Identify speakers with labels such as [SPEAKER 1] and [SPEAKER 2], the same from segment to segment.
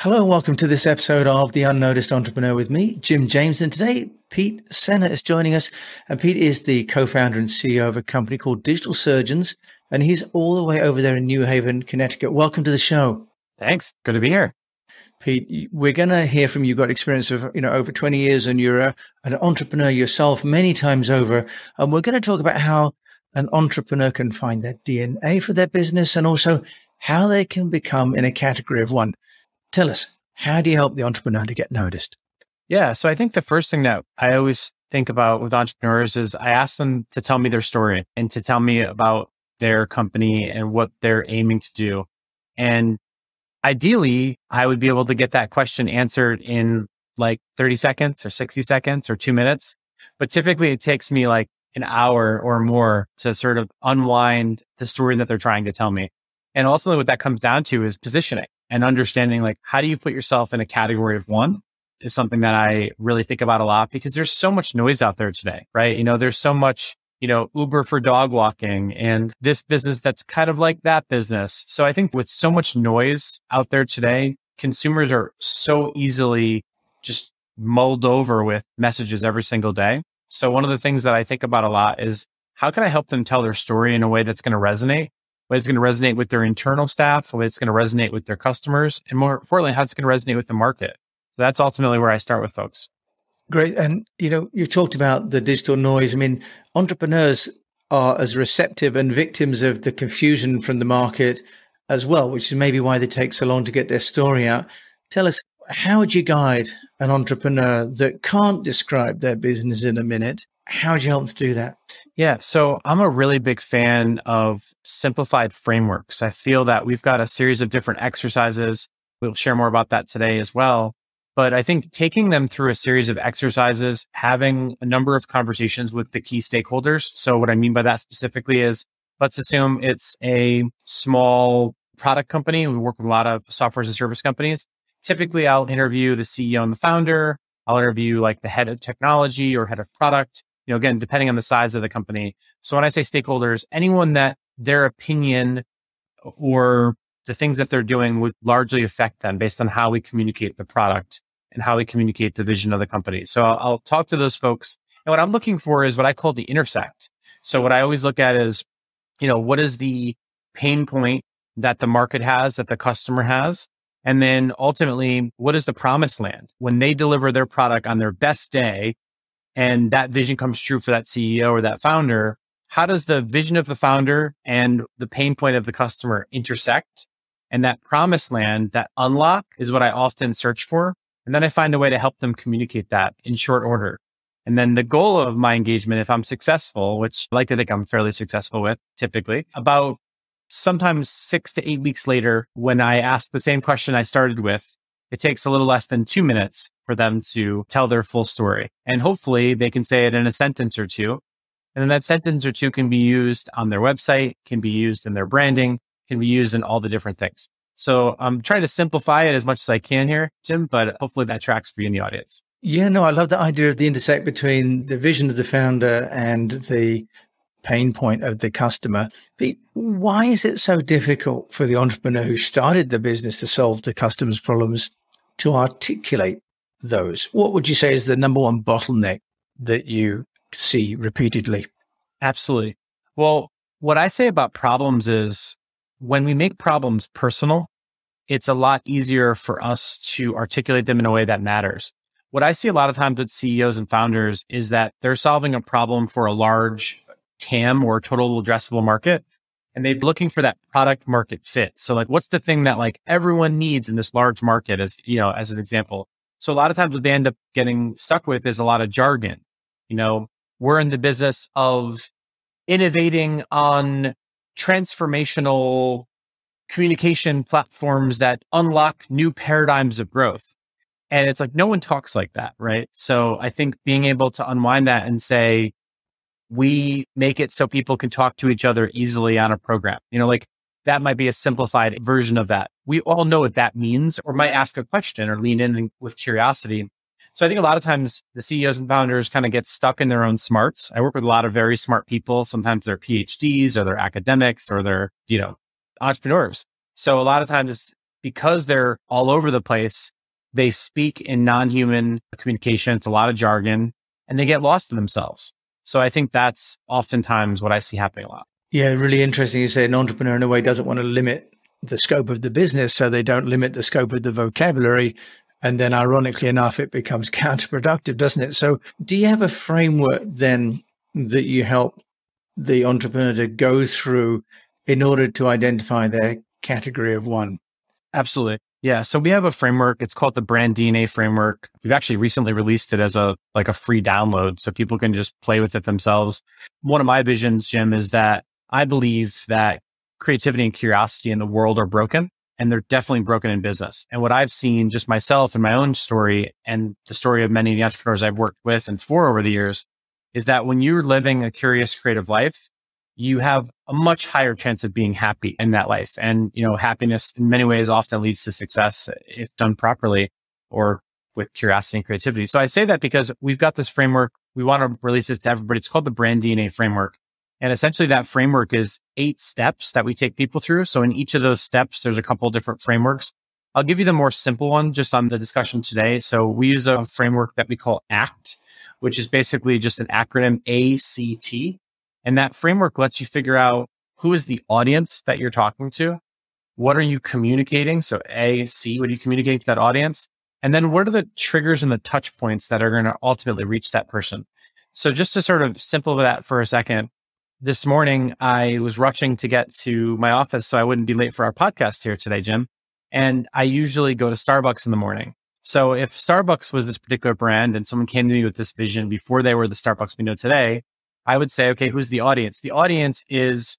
[SPEAKER 1] Hello and welcome to this episode of The Unnoticed Entrepreneur with me, Jim James. And today, Pete Sena is joining us. And Pete is the co founder and CEO of a company called Digital Surgeons. And he's all the way over there in New Haven, Connecticut. Welcome to the show.
[SPEAKER 2] Thanks. Good to be here.
[SPEAKER 1] Pete, we're going to hear from you. You've got experience of, you know, over 20 years and you're a, an entrepreneur yourself many times over. And we're going to talk about how an entrepreneur can find their DNA for their business and also how they can become in a category of one. Tell us, how do you help the entrepreneur to get noticed?
[SPEAKER 2] Yeah. So I think the first thing that I always think about with entrepreneurs is I ask them to tell me their story and to tell me about their company and what they're aiming to do. And ideally, I would be able to get that question answered in like 30 seconds or 60 seconds or two minutes. But typically it takes me like an hour or more to sort of unwind the story that they're trying to tell me. And ultimately what that comes down to is positioning and understanding like how do you put yourself in a category of one is something that I really think about a lot because there's so much noise out there today, right? You know, there's so much, you know, Uber for dog walking and this business that's kind of like that business. So I think with so much noise out there today, consumers are so easily just mulled over with messages every single day. So one of the things that I think about a lot is how can I help them tell their story in a way that's going to resonate way it's going to resonate with their internal staff, way it's going to resonate with their customers, and more importantly, how it's going to resonate with the market. So that's ultimately where I start with folks.
[SPEAKER 1] Great. And, you know, you talked about the digital noise. I mean, entrepreneurs are as receptive and victims of the confusion from the market as well, which is maybe why they take so long to get their story out. Tell us, how would you guide an entrepreneur that can't describe their business in a minute how would you help them do that?
[SPEAKER 2] Yeah. So I'm a really big fan of simplified frameworks. I feel that we've got a series of different exercises. We'll share more about that today as well. But I think taking them through a series of exercises, having a number of conversations with the key stakeholders. So what I mean by that specifically is let's assume it's a small product company. We work with a lot of software as a service companies. Typically I'll interview the CEO and the founder. I'll interview like the head of technology or head of product you know, again, depending on the size of the company. So when I say stakeholders, anyone that their opinion or the things that they're doing would largely affect them based on how we communicate the product and how we communicate the vision of the company. So I'll, I'll talk to those folks. And what I'm looking for is what I call the intersect. So what I always look at is, you know, what is the pain point that the market has, that the customer has? And then ultimately, what is the promised land when they deliver their product on their best day? And that vision comes true for that CEO or that founder, how does the vision of the founder and the pain point of the customer intersect? And that promised land, that unlock is what I often search for. And then I find a way to help them communicate that in short order. And then the goal of my engagement, if I'm successful, which I like to think I'm fairly successful with typically, about sometimes six to eight weeks later, when I ask the same question I started with, it takes a little less than two minutes for them to tell their full story. And hopefully they can say it in a sentence or two. And then that sentence or two can be used on their website, can be used in their branding, can be used in all the different things. So I'm trying to simplify it as much as I can here, Jim, but hopefully that tracks for you in the audience.
[SPEAKER 1] Yeah, no, I love the idea of the intersect between the vision of the founder and the pain point of the customer. But why is it so difficult for the entrepreneur who started the business to solve the customer's problems to articulate those? What would you say is the number one bottleneck that you see repeatedly?
[SPEAKER 2] Absolutely. Well, what I say about problems is when we make problems personal, it's a lot easier for us to articulate them in a way that matters. What I see a lot of times with CEOs and founders is that they're solving a problem for a large TAM or total addressable market. And they're looking for that product market fit. So like, what's the thing that like everyone needs in this large market as, you know, as an example? So a lot of times what they end up getting stuck with is a lot of jargon. You know, we're in the business of innovating on transformational communication platforms that unlock new paradigms of growth. And it's like, no one talks like that, right? So I think being able to unwind that and say, we make it so people can talk to each other easily on a program. You know, like that might be a simplified version of that. We all know what that means or might ask a question or lean in with curiosity. So I think a lot of times the CEOs and founders kind of get stuck in their own smarts. I work with a lot of very smart people. Sometimes they're PhDs or they're academics or they're, you know, entrepreneurs. So a lot of times because they're all over the place, they speak in non-human communication. It's a lot of jargon and they get lost in themselves. So I think that's oftentimes what I see happening a lot.
[SPEAKER 1] Yeah, really interesting. You say an entrepreneur in a way doesn't want to limit the scope of the business, so they don't limit the scope of the vocabulary. And then, ironically enough, it becomes counterproductive, doesn't it? So, do you have a framework then that you help the entrepreneur to go through in order to identify their category of one?
[SPEAKER 2] Absolutely. Yeah. So we have a framework. It's called the brand DNA framework. We've actually recently released it as a, like a free download so people can just play with it themselves. One of my visions, Jim, is that I believe that creativity and curiosity in the world are broken and they're definitely broken in business. And what I've seen just myself and my own story and the story of many of the entrepreneurs I've worked with and for over the years is that when you're living a curious creative life, you have a much higher chance of being happy in that life. And, you know, happiness in many ways often leads to success if done properly or with curiosity and creativity. So I say that because we've got this framework. We want to release it to everybody. It's called the brand DNA framework. And essentially that framework is eight steps that we take people through. So in each of those steps, there's a couple different frameworks. I'll give you the more simple one just on the discussion today. So we use a framework that we call ACT, which is basically just an acronym ACT. And that framework lets you figure out who is the audience that you're talking to? What are you communicating? So A, C, what do you communicate to that audience? And then what are the triggers and the touch points that are going to ultimately reach that person? So just to sort of simplify that for a second, this morning I was rushing to get to my office so I wouldn't be late for our podcast here today, Jim. And I usually go to Starbucks in the morning. So if Starbucks was this particular brand and someone came to me with this vision before they were the Starbucks we know today, I would say, okay, who's the audience? The audience is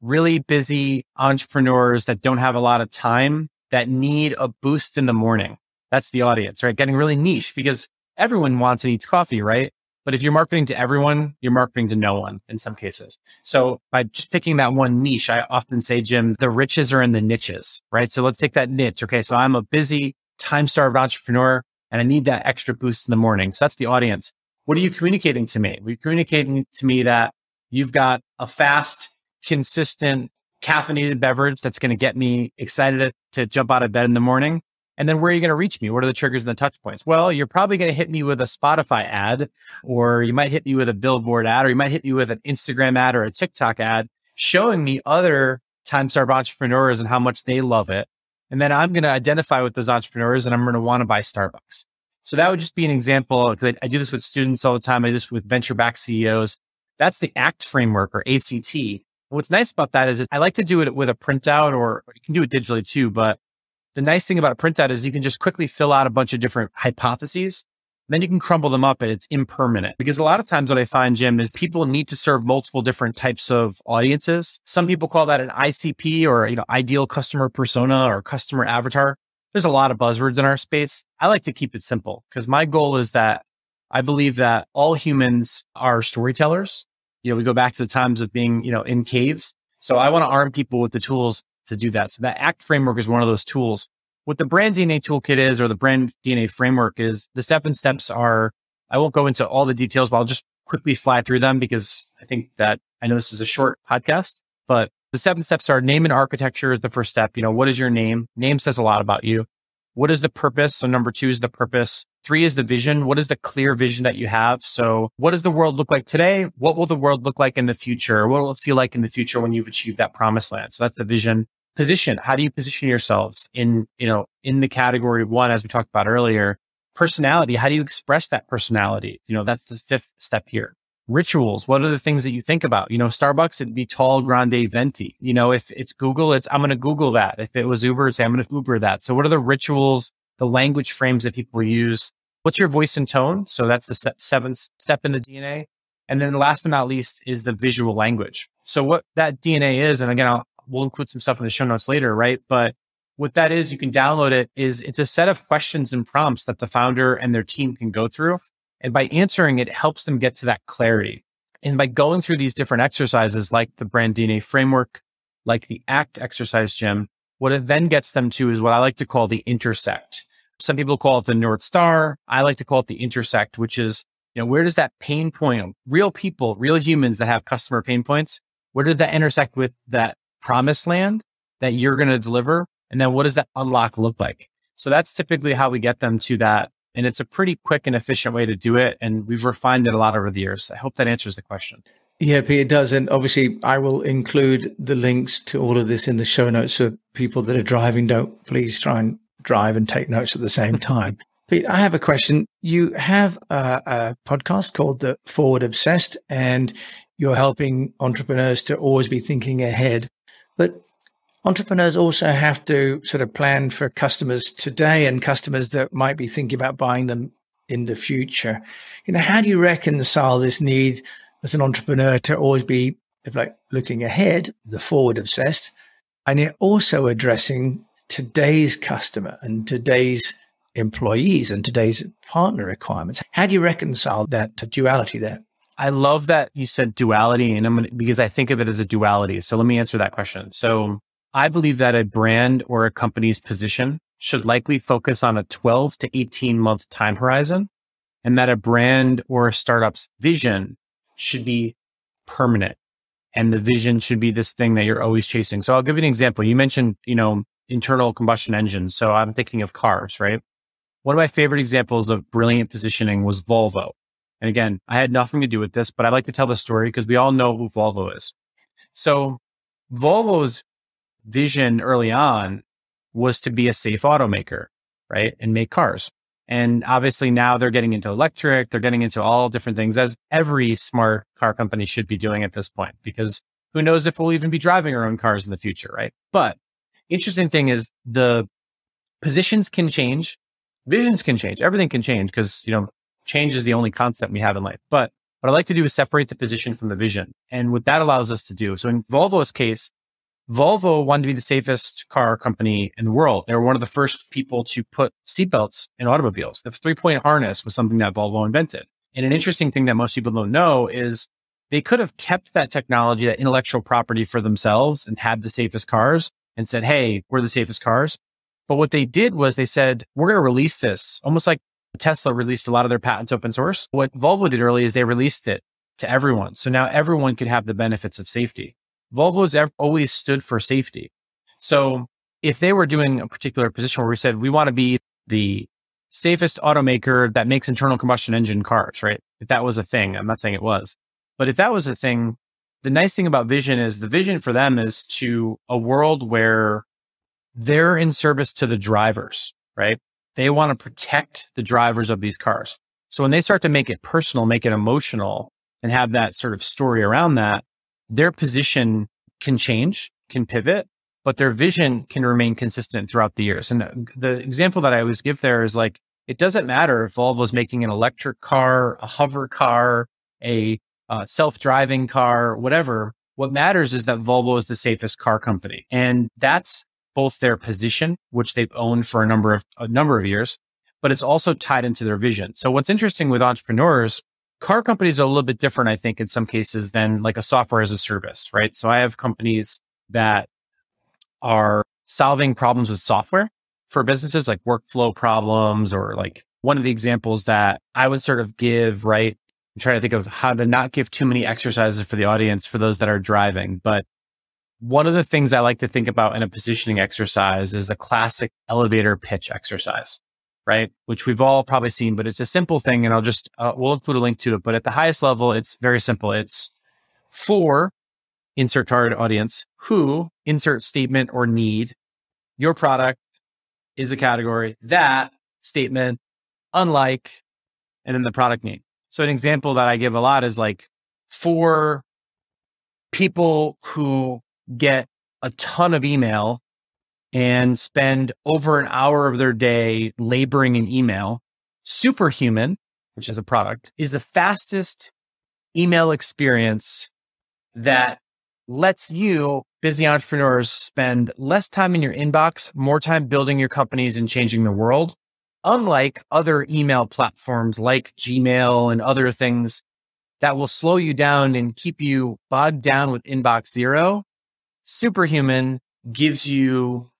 [SPEAKER 2] really busy entrepreneurs that don't have a lot of time that need a boost in the morning. That's the audience, right? Getting really niche because everyone wants and eats coffee, right? But if you're marketing to everyone, you're marketing to no one in some cases. So by just picking that one niche, I often say, Jim, the riches are in the niches, right? So let's take that niche. Okay. So I'm a busy, time starved entrepreneur and I need that extra boost in the morning. So that's the audience. What are you communicating to me? Are you communicating to me that you've got a fast, consistent, caffeinated beverage that's going to get me excited to jump out of bed in the morning? And then where are you going to reach me? What are the triggers and the touch points? Well, you're probably going to hit me with a Spotify ad, or you might hit me with a billboard ad, or you might hit me with an Instagram ad or a TikTok ad showing me other time starved entrepreneurs and how much they love it. And then I'm going to identify with those entrepreneurs and I'm going to want to buy Starbucks. So that would just be an example because I, I do this with students all the time. I do this with venture backed CEOs. That's the ACT framework or ACT. What's nice about that is I like to do it with a printout or you can do it digitally too, but the nice thing about a printout is you can just quickly fill out a bunch of different hypotheses. Then you can crumble them up and it's impermanent. Because a lot of times what I find, Jim, is people need to serve multiple different types of audiences. Some people call that an ICP or, you know, ideal customer persona or customer avatar. There's a lot of buzzwords in our space. I like to keep it simple because my goal is that I believe that all humans are storytellers. You know, we go back to the times of being, you know, in caves. So I want to arm people with the tools to do that. So that ACT framework is one of those tools. What the brand DNA toolkit is, or the brand DNA framework is the seven steps are, I won't go into all the details, but I'll just quickly fly through them because I think that I know this is a short podcast, but the seven steps are name and architecture is the first step. You know, what is your name? Name says a lot about you. What is the purpose? So number two is the purpose. Three is the vision. What is the clear vision that you have? So what does the world look like today? What will the world look like in the future? What will it feel like in the future when you've achieved that promised land? So that's the vision position. How do you position yourselves in, you know, in the category one, as we talked about earlier? Personality. How do you express that personality? You know, that's the fifth step here. Rituals. What are the things that you think about? You know, Starbucks, it'd be tall, grande, venti. You know, if it's Google, it's, I'm going to Google that. If it was Uber, it's, I'm going to Uber that. So what are the rituals, the language frames that people use? What's your voice and tone? So that's the seventh step in the DNA. And then last but not least is the visual language. So what that DNA is, and again, I'll, we'll include some stuff in the show notes later, right? But what that is, you can download it is it's a set of questions and prompts that the founder and their team can go through. And by answering it, helps them get to that clarity. And by going through these different exercises, like the brand DNA framework, like the ACT exercise, Jim, what it then gets them to is what I like to call the intersect. Some people call it the North Star. I like to call it the intersect, which is, you know, where does that pain point, real people, real humans that have customer pain points, where does that intersect with that promised land that you're going to deliver And then what does that unlock look like? So that's typically how we get them to that. And it's a pretty quick and efficient way to do it. And we've refined it a lot over the years. I hope that answers the question.
[SPEAKER 1] Yeah, Pete, it does. And obviously, I will include the links to all of this in the show notes so people that are driving don't please try and drive and take notes at the same time. Pete, I have a question. You have a, a podcast called The Forward Obsessed, and you're helping entrepreneurs to always be thinking ahead. But entrepreneurs also have to sort of plan for customers today and customers that might be thinking about buying them in the future. You know, how do you reconcile this need as an entrepreneur to always be like looking ahead, the forward obsessed, and yet also addressing today's customer and today's employees and today's partner requirements. How do you reconcile that duality there?
[SPEAKER 2] I love that you said duality, and I'm gonna, because I think of it as a duality. So let me answer that question. So I believe that a brand or a company's position should likely focus on a 12 to 18 month time horizon, and that a brand or a startup's vision should be permanent. And the vision should be this thing that you're always chasing. So I'll give you an example. You mentioned, you know, internal combustion engines. So I'm thinking of cars, right? One of my favorite examples of brilliant positioning was Volvo. And again, I had nothing to do with this, but I like to tell the story because we all know who Volvo is. So Volvo's vision early on was to be a safe automaker, right? And make cars. And obviously now they're getting into electric, they're getting into all different things as every smart car company should be doing at this point, because who knows if we'll even be driving our own cars in the future, right? But interesting thing is the positions can change, visions can change, everything can change because, you know, change is the only concept we have in life. But what I like to do is separate the position from the vision. And what that allows us to do. So in Volvo's case, Volvo wanted to be the safest car company in the world. They were one of the first people to put seatbelts in automobiles. The three point harness was something that Volvo invented. And an interesting thing that most people don't know is they could have kept that technology, that intellectual property for themselves and had the safest cars and said, Hey, we're the safest cars. But what they did was they said, we're going to release this almost like Tesla released a lot of their patents open source. What Volvo did early is they released it to everyone. So now everyone could have the benefits of safety. Volvo's always stood for safety. So if they were doing a particular position where we said we want to be the safest automaker that makes internal combustion engine cars, right? If that was a thing, I'm not saying it was, but if that was a thing, the nice thing about vision is the vision for them is to a world where they're in service to the drivers, right? They want to protect the drivers of these cars. So when they start to make it personal, make it emotional and have that sort of story around that, their position can change, can pivot, but their vision can remain consistent throughout the years. And the example that I always give there is like, it doesn't matter if Volvo is making an electric car, a hover car, a uh, self-driving car, whatever. What matters is that Volvo is the safest car company. And that's both their position, which they've owned for a number of, a number of years, but it's also tied into their vision. So what's interesting with entrepreneurs car companies are a little bit different, I think, in some cases than like a software as a service, right? So I have companies that are solving problems with software for businesses like workflow problems or like one of the examples that I would sort of give, right? I'm trying to think of how to not give too many exercises for the audience for those that are driving. But one of the things I like to think about in a positioning exercise is a classic elevator pitch exercise right? Which we've all probably seen, but it's a simple thing. And I'll just, uh, we'll include a link to it. But at the highest level, it's very simple. It's for insert target audience who insert statement or need your product is a category that statement unlike and then the product name. So an example that I give a lot is like for people who get a ton of email and spend over an hour of their day laboring in email, Superhuman, which is a product, is the fastest email experience that lets you, busy entrepreneurs, spend less time in your inbox, more time building your companies and changing the world. Unlike other email platforms like Gmail and other things that will slow you down and keep you bogged down with inbox zero, Superhuman gives you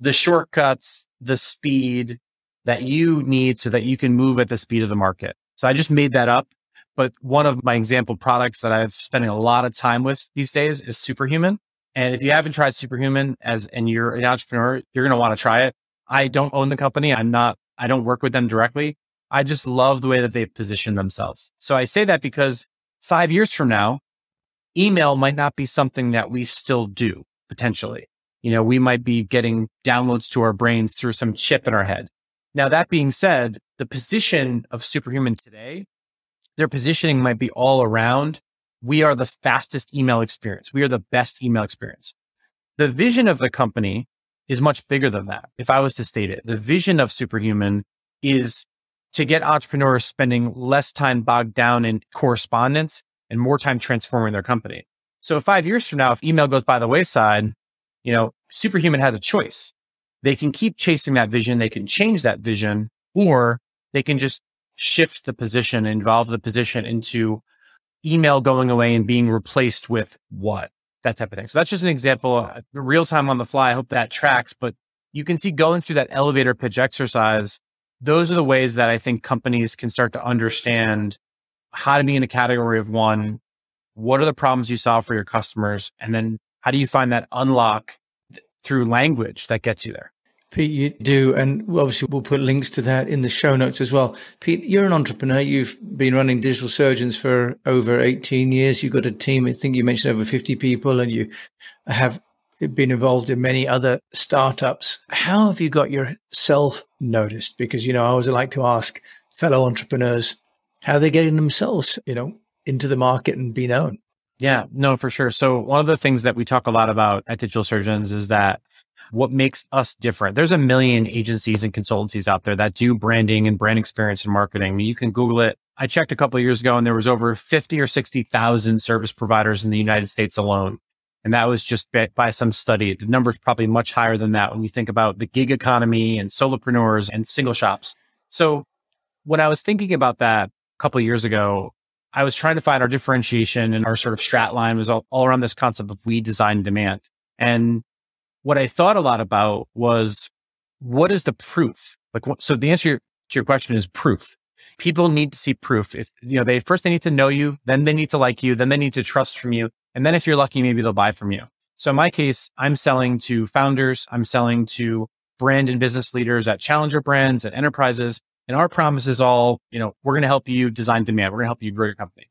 [SPEAKER 2] the shortcuts, the speed that you need so that you can move at the speed of the market. So I just made that up. But one of my example products that I've spending a lot of time with these days is Superhuman. And if you haven't tried Superhuman as and you're an entrepreneur, you're going to want to try it. I don't own the company. I'm not. I don't work with them directly. I just love the way that they've positioned themselves. So I say that because five years from now, email might not be something that we still do potentially. You know, we might be getting downloads to our brains through some chip in our head. Now, that being said, the position of Superhuman today, their positioning might be all around. We are the fastest email experience. We are the best email experience. The vision of the company is much bigger than that. If I was to state it, the vision of Superhuman is to get entrepreneurs spending less time bogged down in correspondence and more time transforming their company. So five years from now, if email goes by the wayside, you know, Superhuman has a choice. They can keep chasing that vision. They can change that vision or they can just shift the position, involve the position into email going away and being replaced with what? That type of thing. So that's just an example, uh, real time on the fly. I hope that tracks, but you can see going through that elevator pitch exercise those are the ways that I think companies can start to understand how to be in a category of one. What are the problems you solve for your customers? And then how do you find that unlock through language that gets you there?
[SPEAKER 1] Pete, you do. And obviously, we'll put links to that in the show notes as well. Pete, you're an entrepreneur. You've been running digital surgeons for over 18 years. You've got a team, I think you mentioned over 50 people, and you have been involved in many other startups. How have you got yourself noticed? Because, you know, I always like to ask fellow entrepreneurs how are they're getting themselves, you know, into the market and be known.
[SPEAKER 2] Yeah, no, for sure. So one of the things that we talk a lot about at Digital Surgeons is that what makes us different. There's a million agencies and consultancies out there that do branding and brand experience and marketing. You can Google it. I checked a couple years ago and there was over 50 or 60,000 service providers in the United States alone. And that was just by some study. The number is probably much higher than that when you think about the gig economy and solopreneurs and single shops. So when I was thinking about that couple years ago, I was trying to find our differentiation and our sort of strat line was all, all around this concept of we design demand. And what I thought a lot about was what is the proof? Like, so the answer to your question is proof. People need to see proof. If, you know, they first they need to know you, then they need to like you, then they need to trust from you. And then if you're lucky, maybe they'll buy from you. So in my case, I'm selling to founders. I'm selling to brand and business leaders at challenger brands and enterprises. And our promise is all, you know, we're going to help you design demand. We're going to help you grow your company.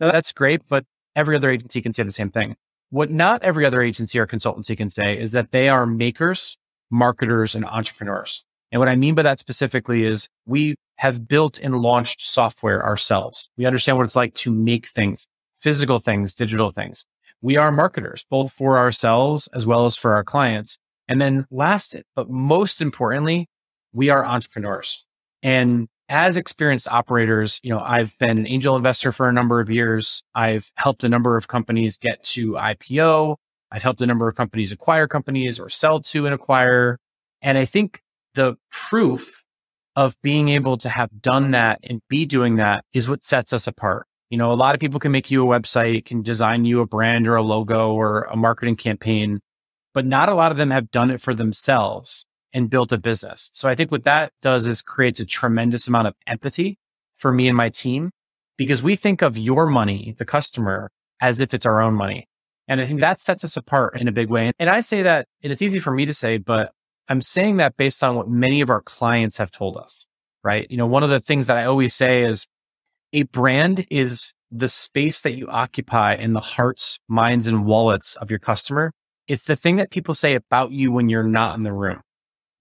[SPEAKER 2] Now that's great, but every other agency can say the same thing. What not every other agency or consultancy can say is that they are makers, marketers, and entrepreneurs. And what I mean by that specifically is we have built and launched software ourselves. We understand what it's like to make things physical things, digital things. We are marketers, both for ourselves as well as for our clients. And then last, but most importantly, we are entrepreneurs. And as experienced operators, you know, I've been an angel investor for a number of years. I've helped a number of companies get to IPO. I've helped a number of companies acquire companies or sell to and acquire. And I think the proof of being able to have done that and be doing that is what sets us apart. You know, a lot of people can make you a website, can design you a brand or a logo or a marketing campaign, but not a lot of them have done it for themselves and built a business. So I think what that does is creates a tremendous amount of empathy for me and my team because we think of your money, the customer, as if it's our own money. And I think that sets us apart in a big way. And I say that, and it's easy for me to say, but I'm saying that based on what many of our clients have told us, right? You know, one of the things that I always say is a brand is the space that you occupy in the hearts, minds, and wallets of your customer. It's the thing that people say about you when you're not in the room.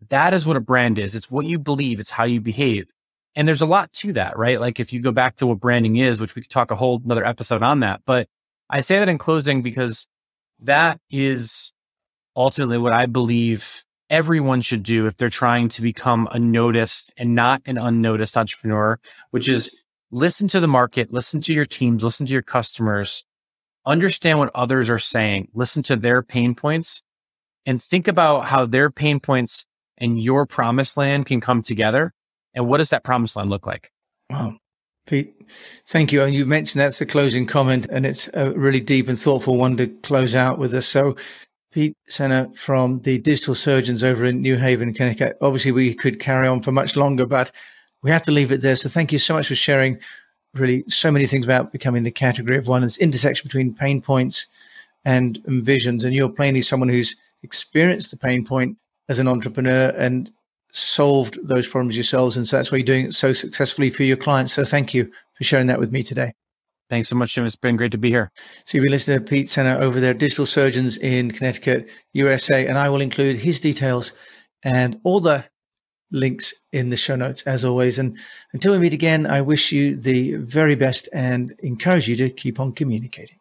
[SPEAKER 2] That is what a brand is. It's what you believe. It's how you behave. And there's a lot to that, right? Like if you go back to what branding is, which we could talk a whole another episode on that, but I say that in closing because that is ultimately what I believe everyone should do if they're trying to become a noticed and not an unnoticed entrepreneur, which is listen to the market, listen to your teams, listen to your customers, understand what others are saying, listen to their pain points, and think about how their pain points and your promised land can come together. And what does that promised land look like?
[SPEAKER 1] Wow. Pete, thank you. And you mentioned that's the closing comment, and it's a really deep and thoughtful one to close out with us. So, Pete Sena from the Digital Surgeons over in New Haven, Connecticut. Obviously, we could carry on for much longer, but we have to leave it there. So thank you so much for sharing really so many things about becoming the category of one. It's intersection between pain points and, and visions. And you're plainly someone who's experienced the pain point as an entrepreneur and solved those problems yourselves. And so that's why you're doing it so successfully for your clients. So thank you for sharing that with me today.
[SPEAKER 2] Thanks so much, Jim. It's been great to be here.
[SPEAKER 1] So you've been listening to Pete Sena over there, Digital Surgeons in Connecticut, USA, and I will include his details and all the links in the show notes as always. And until we meet again, I wish you the very best and encourage you to keep on communicating.